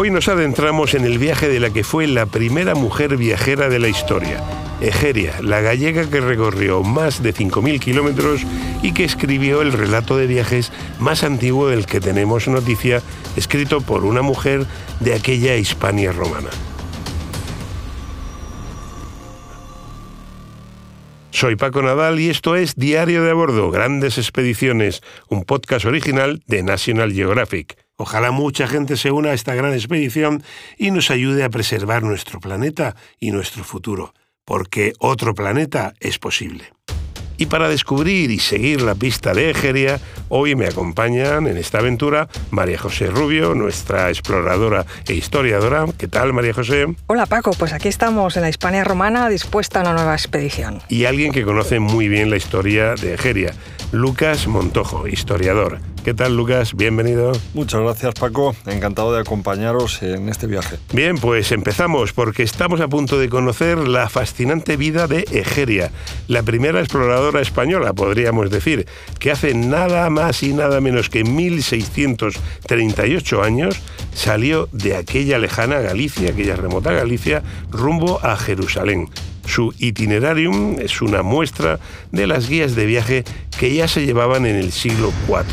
Hoy nos adentramos en el viaje de la que fue la primera mujer viajera de la historia, Egeria, la gallega que recorrió más de 5.000 kilómetros y que escribió el relato de viajes más antiguo del que tenemos noticia, escrito por una mujer de aquella Hispania romana. Soy Paco Nadal y esto es Diario de a Bordo, Grandes Expediciones, un podcast original de National Geographic. Ojalá mucha gente se una a esta gran expedición y nos ayude a preservar nuestro planeta y nuestro futuro, porque otro planeta es posible. Y para descubrir y seguir la pista de Egeria, hoy me acompañan en esta aventura María José Rubio, nuestra exploradora e historiadora. ¿Qué tal, María José? Hola, Paco. Pues aquí estamos en la Hispania romana dispuesta a una nueva expedición. Y alguien que conoce muy bien la historia de Egeria, Lucas Montojo, historiador. ¿Qué tal, Lucas? Bienvenido. Muchas gracias, Paco. Encantado de acompañaros en este viaje. Bien, pues empezamos porque estamos a punto de conocer la fascinante vida de Egeria, la primera exploradora española, podríamos decir, que hace nada más y nada menos que 1638 años salió de aquella lejana Galicia, aquella remota Galicia, rumbo a Jerusalén. Su itinerarium es una muestra de las guías de viaje que ya se llevaban en el siglo IV.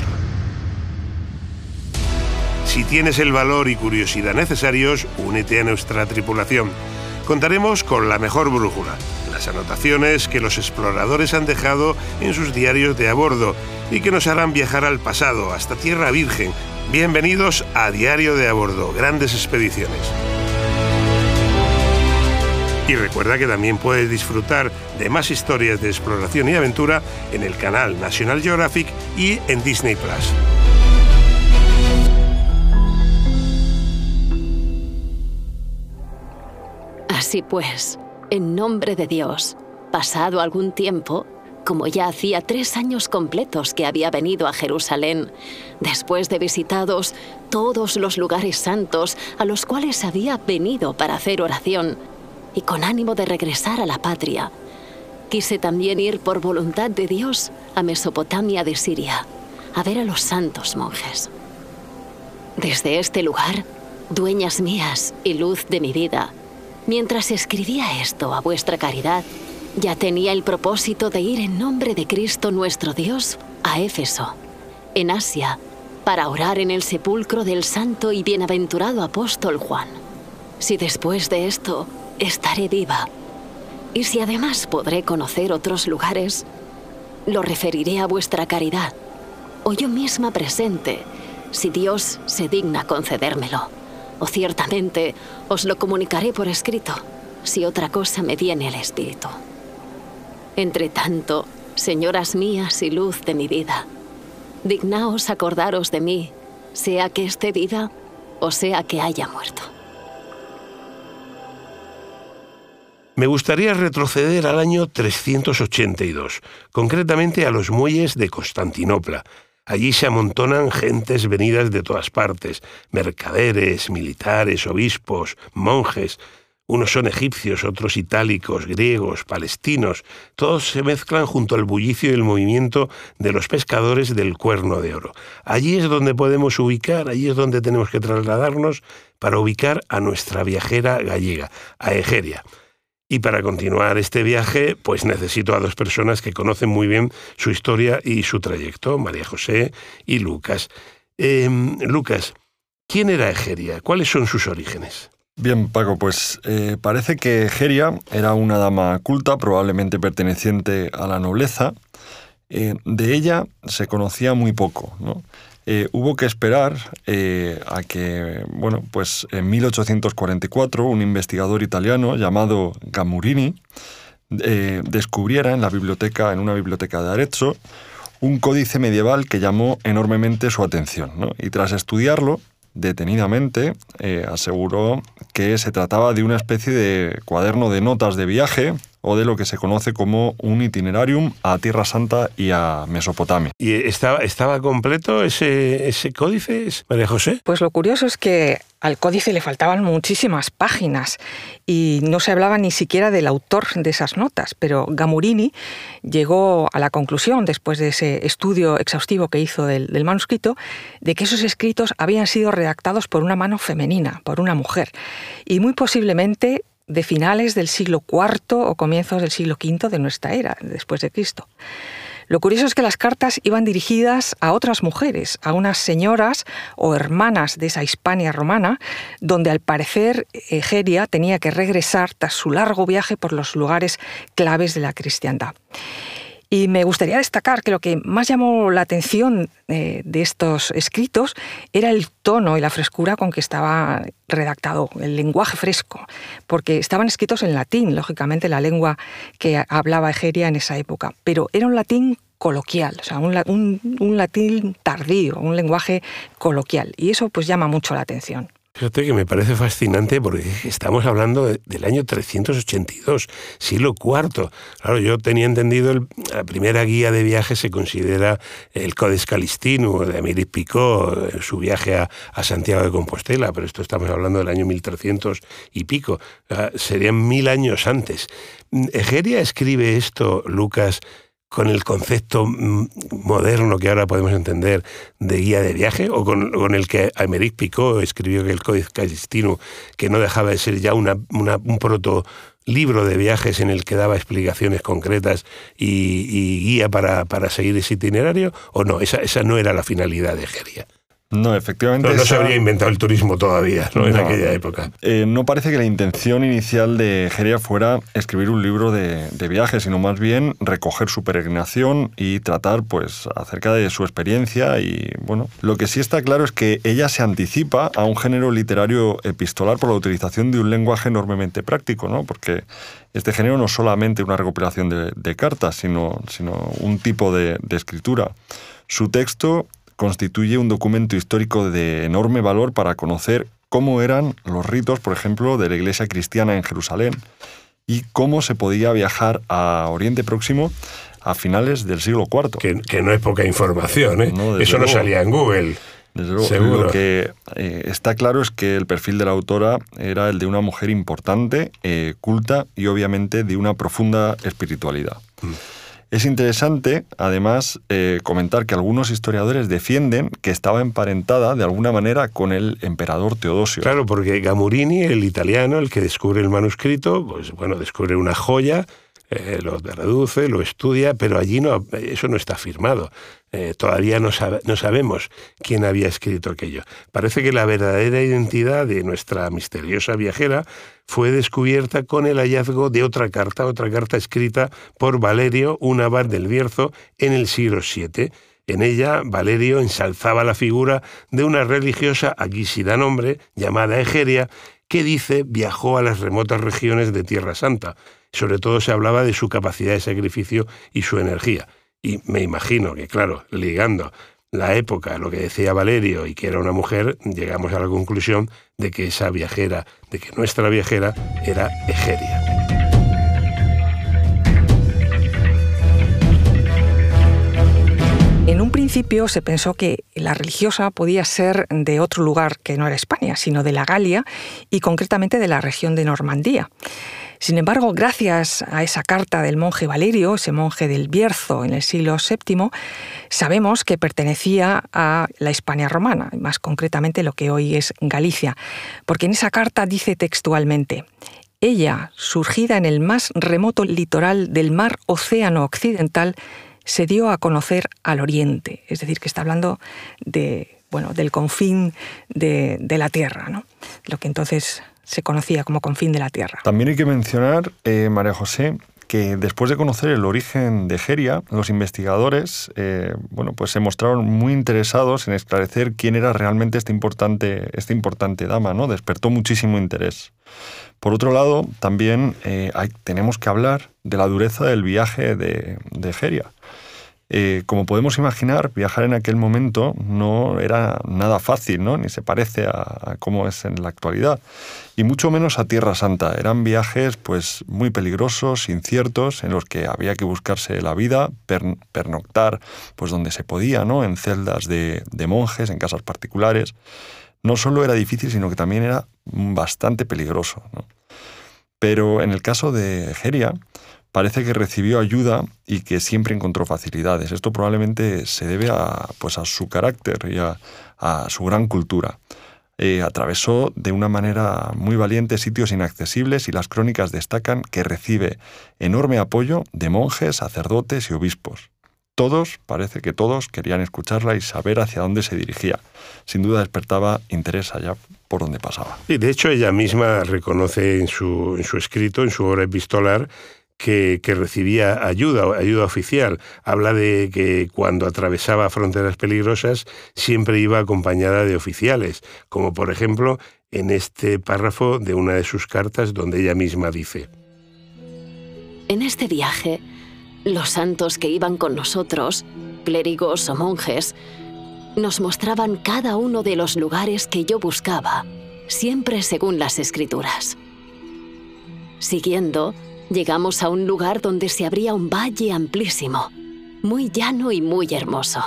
Si tienes el valor y curiosidad necesarios, únete a nuestra tripulación. Contaremos con la mejor brújula, las anotaciones que los exploradores han dejado en sus diarios de a bordo y que nos harán viajar al pasado, hasta Tierra Virgen. Bienvenidos a Diario de a bordo, grandes expediciones. Y recuerda que también puedes disfrutar de más historias de exploración y aventura en el canal National Geographic y en Disney Plus. Así pues, en nombre de Dios, pasado algún tiempo, como ya hacía tres años completos que había venido a Jerusalén, después de visitados todos los lugares santos a los cuales había venido para hacer oración, y con ánimo de regresar a la patria, quise también ir por voluntad de Dios a Mesopotamia de Siria, a ver a los santos monjes. Desde este lugar, dueñas mías y luz de mi vida, Mientras escribía esto a vuestra caridad, ya tenía el propósito de ir en nombre de Cristo nuestro Dios a Éfeso, en Asia, para orar en el sepulcro del santo y bienaventurado apóstol Juan. Si después de esto estaré viva, y si además podré conocer otros lugares, lo referiré a vuestra caridad, o yo misma presente, si Dios se digna concedérmelo o ciertamente os lo comunicaré por escrito, si otra cosa me viene al espíritu. Entre tanto, señoras mías y luz de mi vida, dignaos acordaros de mí, sea que esté viva o sea que haya muerto. Me gustaría retroceder al año 382, concretamente a los muelles de Constantinopla, Allí se amontonan gentes venidas de todas partes, mercaderes, militares, obispos, monjes. Unos son egipcios, otros itálicos, griegos, palestinos. Todos se mezclan junto al bullicio y el movimiento de los pescadores del cuerno de oro. Allí es donde podemos ubicar, allí es donde tenemos que trasladarnos para ubicar a nuestra viajera gallega, a Egeria. Y para continuar este viaje, pues necesito a dos personas que conocen muy bien su historia y su trayecto, María José y Lucas. Em, Lucas, ¿quién era Egeria? ¿Cuáles son sus orígenes? Bien, Paco, pues eh, parece que Egeria era una dama culta, probablemente perteneciente a la nobleza. Eh, de ella se conocía muy poco, ¿no? Eh, hubo que esperar eh, a que, bueno, pues en 1844 un investigador italiano llamado Gamurini eh, descubriera en la biblioteca, en una biblioteca de Arezzo, un códice medieval que llamó enormemente su atención. Y tras estudiarlo detenidamente, aseguró que se trataba de una especie de cuaderno de notas de viaje o de lo que se conoce como un itinerarium a Tierra Santa y a Mesopotamia. ¿Y estaba, estaba completo ese, ese códice, María José? Pues lo curioso es que al códice le faltaban muchísimas páginas y no se hablaba ni siquiera del autor de esas notas, pero Gamurini llegó a la conclusión, después de ese estudio exhaustivo que hizo del, del manuscrito, de que esos escritos habían sido redactados por una mano femenina, por una mujer, y muy posiblemente de finales del siglo IV o comienzos del siglo V de nuestra era, después de Cristo. Lo curioso es que las cartas iban dirigidas a otras mujeres, a unas señoras o hermanas de esa Hispania romana, donde al parecer Egeria tenía que regresar tras su largo viaje por los lugares claves de la cristiandad. Y me gustaría destacar que lo que más llamó la atención eh, de estos escritos era el tono y la frescura con que estaba redactado, el lenguaje fresco, porque estaban escritos en latín, lógicamente la lengua que hablaba Egeria en esa época, pero era un latín coloquial, o sea, un, un latín tardío, un lenguaje coloquial, y eso pues llama mucho la atención. Fíjate que me parece fascinante porque estamos hablando del año 382, siglo IV. Claro, yo tenía entendido, el, la primera guía de viaje se considera el Codex Calistino de Améric Picot, su viaje a, a, Santiago de Compostela, pero esto estamos hablando del año 1300 y pico. Serían mil años antes. Egeria escribe esto, Lucas, con el concepto moderno que ahora podemos entender de guía de viaje, o con, el que Aymeric Picot escribió el Códice Calistino, que no dejaba de ser ya una, un proto libro de viajes en el que daba explicaciones concretas y, guía para, para, seguir ese itinerario, o no, esa, esa no era la finalidad de Geria. No, efectivamente. No, se habría inventado el turismo todavía, ¿no? en aquella época. Eh, no parece que la intención inicial de Geria fuera escribir un libro de, de viajes, sino más bien recoger su peregrinación y tratar, pues, acerca de su experiencia. Y bueno, lo que sí está claro es que ella se anticipa a un género literario epistolar por la utilización de un lenguaje enormemente práctico, ¿no? Porque este género no es solamente una recopilación de, de cartas, sino, sino un tipo de, de escritura. Su texto constituye un documento histórico de enorme valor para conocer cómo eran los ritos, por ejemplo, de la iglesia cristiana en Jerusalén y cómo se podía viajar a Oriente Próximo a finales del siglo IV. Que, no es poca información, ¿eh? Eso no salía en Google. Desde luego, Seguro. lo que eh, está claro es que el perfil de la autora era el de una mujer importante, eh, culta y obviamente de una profunda espiritualidad. Mm. Es interesante, además, eh, comentar que algunos historiadores defienden que estaba emparentada de alguna manera con el emperador Teodosio. Claro, porque Gamurini, el italiano, el que descubre el manuscrito, pues bueno, descubre una joya, eh, lo traduce, lo estudia, pero allí eso no está firmado. Eh, todavía no, no, sabemos quién había escrito aquello. Parece que la verdadera identidad de nuestra misteriosa viajera fue descubierta con el hallazgo de otra carta, otra carta escrita por Valerio, un abad del Bierzo, en el siglo VII. En ella, Valerio ensalzaba la figura de una religiosa, aquí sí da nombre, llamada Egeria, que dice viajó a las remotas regiones de Tierra Santa. Sobre todo se hablaba de su capacidad de sacrificio y su energía. Y me imagino que, claro, ligando la época, lo que decía Valerio y que era una mujer, llegamos a la conclusión de que esa viajera, de que nuestra viajera era Egeria. En un principio se pensó que la religiosa podía ser de otro lugar que no era España, sino de la Galia y concretamente de la región de Normandía. Sin embargo, gracias a esa carta del monje Valerio, ese monje del Bierzo en el siglo VII, sabemos que pertenecía a la Hispania romana, más concretamente lo que hoy es Galicia, porque en esa carta dice textualmente, ella, surgida en el más remoto litoral del mar Océano Occidental, se dio a conocer al oriente, es decir, que está hablando de, bueno, del confín de, de la tierra, ¿no? lo que entonces se conocía como confín de la Tierra. También hay que mencionar, eh, María José, que después de conocer el origen de Geria, los investigadores eh, bueno, pues se mostraron muy interesados en esclarecer quién era realmente esta importante, esta importante dama, ¿no? Despertó muchísimo interés. Por otro lado, también eh, tenemos que hablar de la dureza del viaje de, de Geria. Eh, como podemos imaginar, viajar en aquel momento no era nada fácil, ¿no? ni se parece a, cómo es en la actualidad, y mucho menos a Tierra Santa. Eran viajes pues, muy peligrosos, inciertos, en los que había que buscarse la vida, pernoctar pues, donde se podía, ¿no? en celdas de, monjes, en casas particulares. No solo era difícil, sino que también era bastante peligroso. Pero en el caso de Geria, parece que recibió ayuda y que siempre encontró facilidades. Esto probablemente se debe a, pues a su carácter y a, su gran cultura. Eh, atravesó de una manera muy valiente sitios inaccesibles y las crónicas destacan que recibe enorme apoyo de monjes, sacerdotes y obispos. Todos, parece que todos, querían escucharla y saber hacia dónde se dirigía. Sin duda despertaba interés allá por donde pasaba. Y de hecho ella misma reconoce en su, en su escrito, en su obra epistolar, que, recibía ayuda, ayuda oficial. Habla de que cuando atravesaba fronteras peligrosas siempre iba acompañada de oficiales, como por ejemplo en este párrafo de una de sus cartas donde ella misma dice. En este viaje, los santos que iban con nosotros, clérigos o monjes, nos mostraban cada uno de los lugares que yo buscaba, siempre según las escrituras. Siguiendo, Llegamos a un lugar donde se abría un valle amplísimo, muy llano y muy hermoso.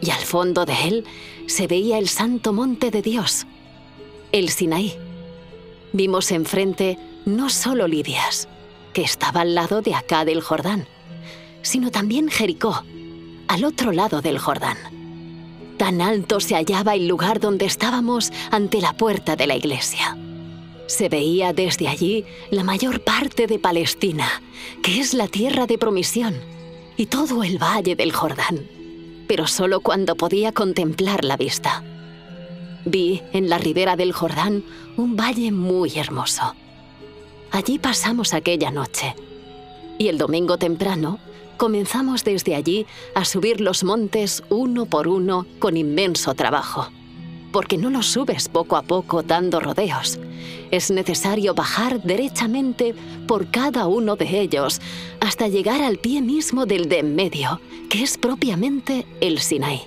Y al fondo de él se veía el santo monte de Dios, el Sinaí. Vimos enfrente no solo Lidias, que estaba al lado de acá del Jordán, sino también Jericó, al otro lado del Jordán. Tan alto se hallaba el lugar donde estábamos ante la puerta de la iglesia. Se veía desde allí la mayor parte de Palestina, que es la tierra de promisión, y todo el valle del Jordán, pero solo cuando podía contemplar la vista. Vi en la ribera del Jordán un valle muy hermoso. Allí pasamos aquella noche, y el domingo temprano comenzamos desde allí a subir los montes uno por uno con inmenso trabajo porque no los subes poco a poco dando rodeos. Es necesario bajar derechamente por cada uno de ellos hasta llegar al pie mismo del de en medio, que es propiamente el Sinaí.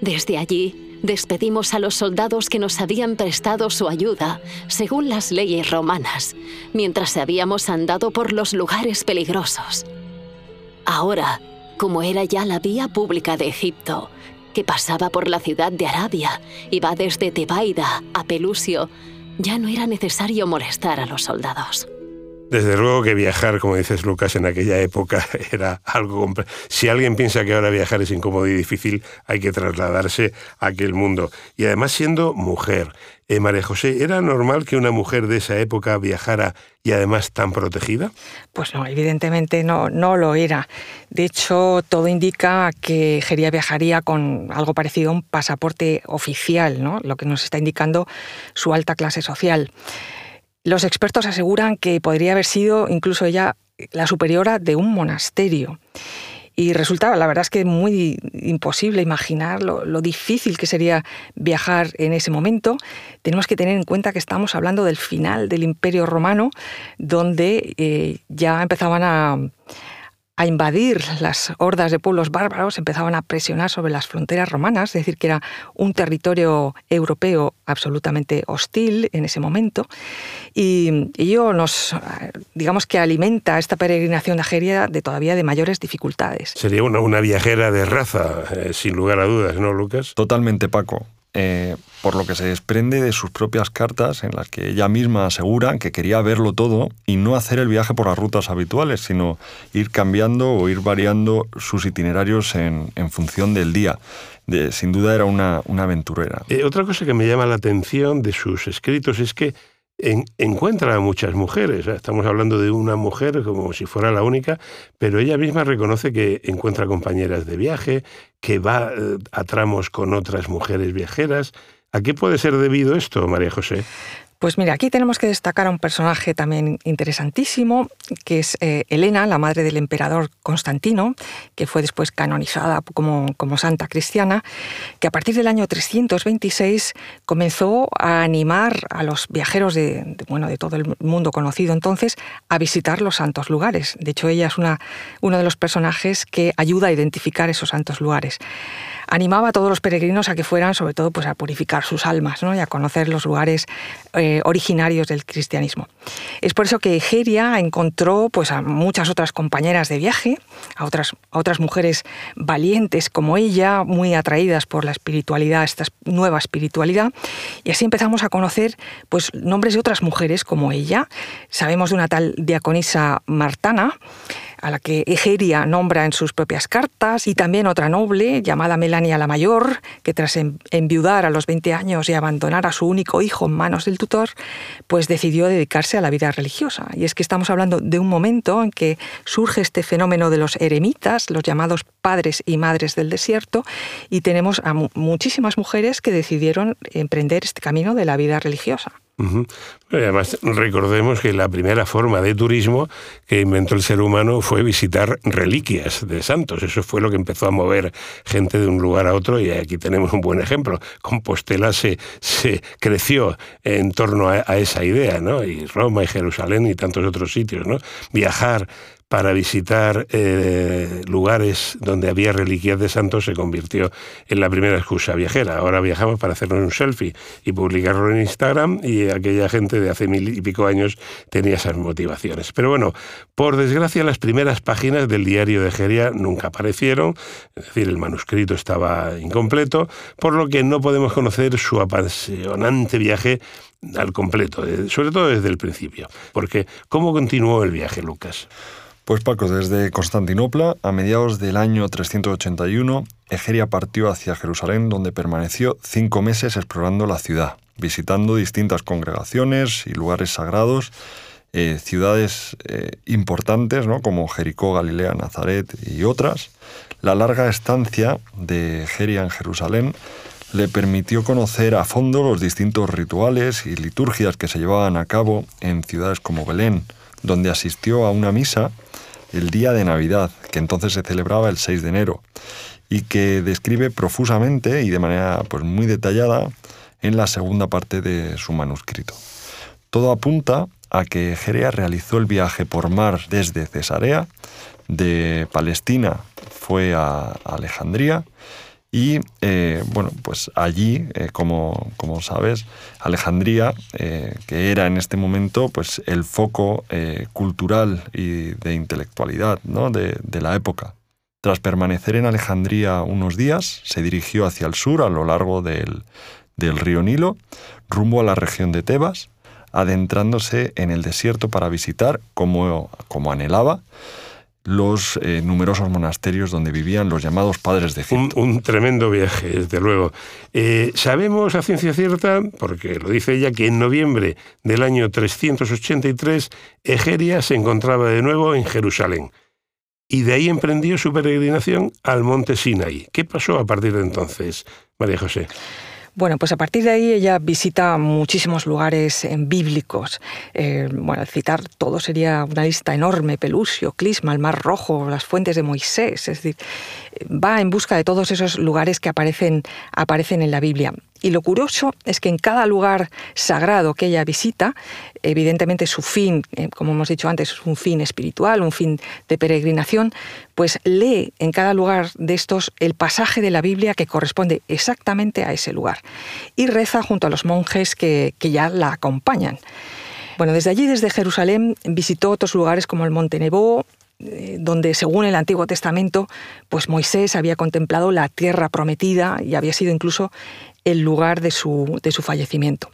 Desde allí despedimos a los soldados que nos habían prestado su ayuda, según las leyes romanas, mientras habíamos andado por los lugares peligrosos. Ahora, como era ya la vía pública de Egipto, que pasaba por la ciudad de Arabia y va desde Tebaida a Pelusio, ya no era necesario molestar a los soldados. Desde luego que viajar, como dices Lucas, en aquella época era algo... Si alguien piensa que ahora viajar es incómodo y difícil, hay que trasladarse a aquel mundo. Y además siendo mujer. Eh, María José, ¿era normal que una mujer de esa época viajara y además tan protegida? Pues no, evidentemente no, no lo era. De hecho, todo indica que Geria viajaría con algo parecido a un pasaporte oficial, ¿no? lo que nos está indicando su alta clase social. Los expertos aseguran que podría haber sido incluso ella la superiora de un monasterio. Y resultaba, la verdad es que muy imposible imaginar lo, difícil que sería viajar en ese momento. Tenemos que tener en cuenta que estamos hablando del final del Imperio Romano, donde eh, ya empezaban a, a invadir las hordas de pueblos bárbaros, empezaban a presionar sobre las fronteras romanas, es decir, que era un territorio europeo absolutamente hostil en ese momento. Y ello nos, digamos que alimenta esta peregrinación de Ageria de todavía de mayores dificultades. Sería una, una viajera de raza, eh, sin lugar a dudas, ¿no, Lucas? Totalmente, Paco. Eh, por lo que se desprende de sus propias cartas en las que ella misma asegura que quería verlo todo y no hacer el viaje por las rutas habituales, sino ir cambiando o ir variando sus itinerarios en, función del día. sin duda era una, aventurera. Eh, otra cosa que me llama la atención de sus escritos es que encuentra a muchas mujeres. Estamos hablando de una mujer como si fuera la única, pero ella misma reconoce que encuentra compañeras de viaje, que va eh, a tramos con otras mujeres viajeras. ¿A qué puede ser debido esto, María José? Pues mira, aquí tenemos que destacar a un personaje también interesantísimo, que es eh, Elena, la madre del emperador Constantino, que fue después canonizada como, santa cristiana, que a partir del año 326 comenzó a animar a los viajeros de, bueno, de todo el mundo conocido entonces a visitar los santos lugares. De hecho, ella es una, uno de los personajes que ayuda a identificar esos santos lugares animaba a todos los peregrinos a que fueran, sobre todo, pues a purificar sus almas ¿no? y a conocer los lugares eh, originarios del cristianismo. Es por eso que Egeria encontró pues, a muchas otras compañeras de viaje, a otras, otras mujeres valientes como ella, muy atraídas por la espiritualidad, esta nueva espiritualidad, y así empezamos a conocer pues, nombres de otras mujeres como ella. Sabemos de una tal diaconisa Martana, a la que Egeria nombra en sus propias cartas, y también otra noble llamada Melania la Mayor, que tras enviudar a los 20 años y abandonar a su único hijo en manos del tutor, pues decidió dedicarse a la vida religiosa. Y es que estamos hablando de un momento en que surge este fenómeno de los eremitas, los llamados padres y madres del desierto, y tenemos a muchísimas mujeres que decidieron emprender este camino de la vida religiosa. Además, recordemos que la primera forma de turismo que inventó el ser humano fue visitar reliquias de santos. Eso fue lo que empezó a mover gente de un lugar a otro y aquí tenemos un buen ejemplo. Compostela se, se creció en torno a, a esa idea, ¿no? Y Roma y Jerusalén y tantos otros sitios, ¿no? Viajar para visitar eh, lugares donde había reliquias de santos se convirtió en la primera excusa viajera. Ahora viajamos para hacernos un selfie y publicarlo en Instagram y aquella gente de hace mil y pico años tenía esas motivaciones. Pero bueno, por desgracia las primeras páginas del diario de Geria nunca aparecieron, es decir, el manuscrito estaba incompleto, por lo que no podemos conocer su apasionante viaje al completo, sobre todo desde el principio. Porque, ¿cómo continuó el viaje, Lucas? Pues Paco, desde Constantinopla, a mediados del año 381, Egeria partió hacia Jerusalén, donde permaneció cinco meses explorando la ciudad, visitando distintas congregaciones y lugares sagrados, eh, ciudades eh, importantes ¿no? como Jericó, Galilea, Nazaret y otras. La larga estancia de Egeria en Jerusalén le permitió conocer a fondo los distintos rituales y liturgias que se llevaban a cabo en ciudades como Belén, donde asistió a una misa el día de Navidad, que entonces se celebraba el 6 de enero, y que describe profusamente y de manera pues, muy detallada en la segunda parte de su manuscrito. Todo apunta a que Jerea realizó el viaje por mar desde Cesarea, de Palestina fue a Alejandría, y eh, bueno, pues allí, eh, como, como, sabes, Alejandría, eh, que era en este momento pues, el foco cultural y de intelectualidad ¿no? de, de, la época. Tras permanecer en Alejandría unos días, se dirigió hacia el sur a lo largo del, del río Nilo, rumbo a la región de Tebas, adentrándose en el desierto para visitar, como, como anhelaba, los eh, numerosos monasterios donde vivían los llamados padres de Egipto. Un, tremendo viaje, desde luego. Eh, sabemos a ciencia cierta, porque lo dice ella, que en noviembre del año 383 Egeria se encontraba de nuevo en Jerusalén. Y de ahí emprendió su peregrinación al monte Sinai. ¿Qué pasó a partir de entonces, María José? Bueno, pues a partir de ahí ella visita muchísimos lugares bíblicos. Eh, bueno, citar todo sería una lista enorme: Pelusio, Clisma, el Mar Rojo, las fuentes de Moisés. Es decir, va en busca de todos esos lugares que aparecen, aparecen en la Biblia. Y lo curioso es que en cada lugar sagrado que ella visita, evidentemente su fin, eh, como hemos dicho antes, es un fin espiritual, un fin de peregrinación, pues lee en cada lugar de estos el pasaje de la Biblia que corresponde exactamente a ese lugar y reza junto a los monjes que, que ya la acompañan. Bueno, desde allí, desde Jerusalén, visitó otros lugares como el Monte Nebo, eh, donde según el Antiguo Testamento, pues Moisés había contemplado la tierra prometida y había sido incluso el lugar de su, de su fallecimiento.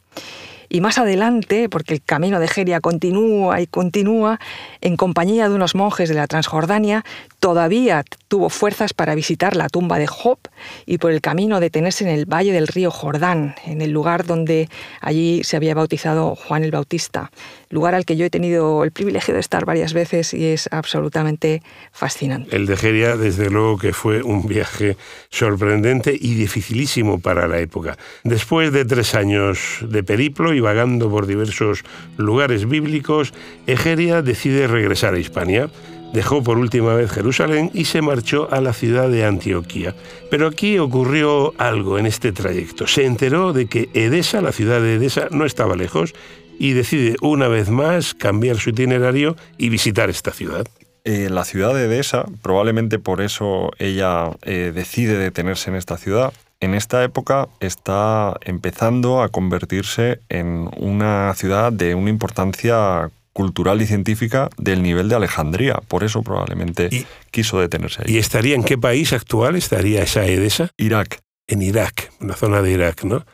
Y más adelante, porque el camino de Geria continúa y continúa, en compañía de unos monjes de la Transjordania, todavía tuvo fuerzas para visitar la tumba de Job y por el camino detenerse en el valle del río Jordán, en el lugar donde allí se había bautizado Juan el Bautista, lugar al que yo he tenido el privilegio de estar varias veces y es absolutamente fascinante. El de Geria, desde luego que fue un viaje sorprendente y dificilísimo para la época. Después de tres años de periplo vagando por diversos lugares bíblicos, Egeria decide regresar a Hispania. Dejó por última vez Jerusalén y se marchó a la ciudad de Antioquía. Pero aquí ocurrió algo en este trayecto. Se enteró de que Edesa, la ciudad de Edesa, no estaba lejos y decide una vez más cambiar su itinerario y visitar esta ciudad. Eh, la ciudad de Edesa, probablemente por eso ella eh, decide detenerse en esta ciudad, en esta época está empezando a convertirse en una ciudad de una importancia cultural y científica del nivel de Alejandría. Por eso probablemente quiso detenerse ahí. ¿Y estaría en qué país actual estaría esa Edesa? Irak. En Irak, en la zona de Irak, ¿no?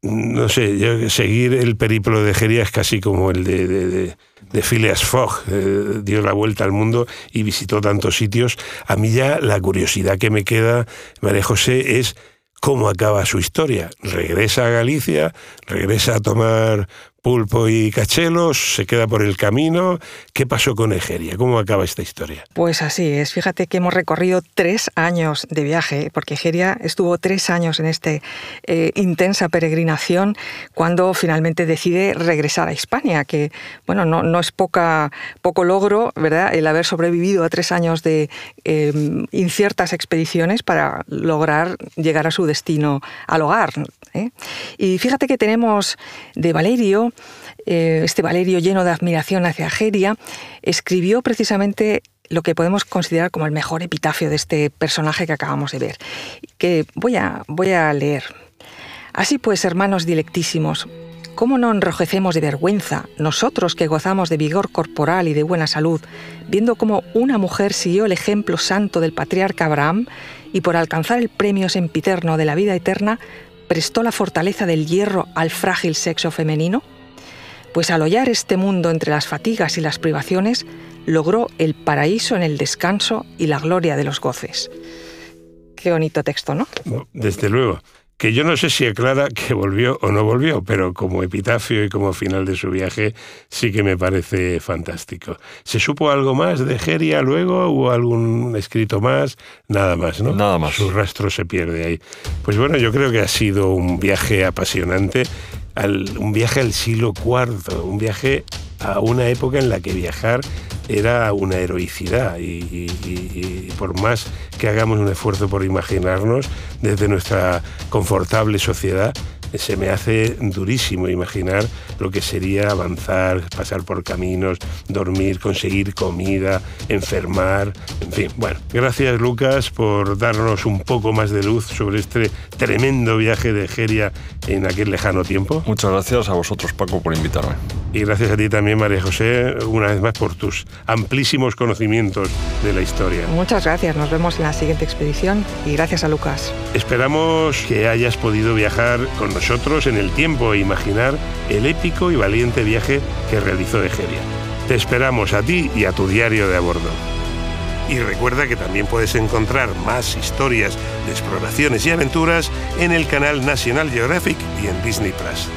No sé, seguir el periplo de Geria es casi como el de, de, de, Phileas Fogg. Eh, dio la vuelta al mundo y visitó tantos sitios. A mí ya la curiosidad que me queda, María José, es cómo acaba su historia. Regresa a Galicia, regresa a tomar pulpo y cachelos, se queda por el camino. ¿Qué pasó con Egeria? ¿Cómo acaba esta historia? Pues así es. Fíjate que hemos recorrido tres años de viaje, porque Egeria estuvo tres años en esta eh, intensa peregrinación cuando finalmente decide regresar a España, que bueno, no, no, es poca, poco logro, ¿verdad? El haber sobrevivido a tres años de em, inciertas expediciones para lograr llegar a su destino al hogar. ¿eh? Y fíjate que tenemos de Valerio eh, este Valerio lleno de admiración hacia Geria, escribió precisamente lo que podemos considerar como el mejor epitafio de este personaje que acabamos de ver, que voy a, voy a leer. Así pues, hermanos dilectísimos, ¿cómo no enrojecemos de vergüenza nosotros que gozamos de vigor corporal y de buena salud, viendo cómo una mujer siguió el ejemplo santo del patriarca Abraham y por alcanzar el premio sempiterno de la vida eterna, prestó la fortaleza del hierro al frágil sexo femenino? Pues al hollar este mundo entre las fatigas y las privaciones, logró el paraíso en el descanso y la gloria de los goces. Qué bonito texto, ¿no? Desde luego que yo no sé si aclara que volvió o no volvió, pero como epitafio y como final de su viaje sí que me parece fantástico. ¿Se supo algo más de Geria luego? ¿Hubo algún escrito más? Nada más, ¿no? Nada más. Su rastro se pierde ahí. Pues bueno, yo creo que ha sido un viaje apasionante, un viaje al siglo IV, un viaje a una época en la que viajar era una heroicidad. Y, por más que hagamos un esfuerzo por imaginarnos desde nuestra confortable sociedad, se me hace durísimo imaginar lo que sería avanzar, pasar por caminos, dormir, conseguir comida, enfermar, en fin. Bueno, gracias Lucas por darnos un poco más de luz sobre este tremendo viaje de Egeria en aquel lejano tiempo. Muchas gracias a vosotros Paco por invitarme. Y gracias a ti también María José, una vez más por tus amplísimos conocimientos de la historia. Muchas gracias, nos vemos en la siguiente expedición y gracias a Lucas. Esperamos que hayas podido viajar con nosotros en el tiempo e imaginar el épico y valiente viaje que realizó Egeria. Te esperamos a ti y a tu diario de a bordo. Y recuerda que también puedes encontrar más historias de exploraciones y aventuras en el canal National Geographic y en Disney Plus.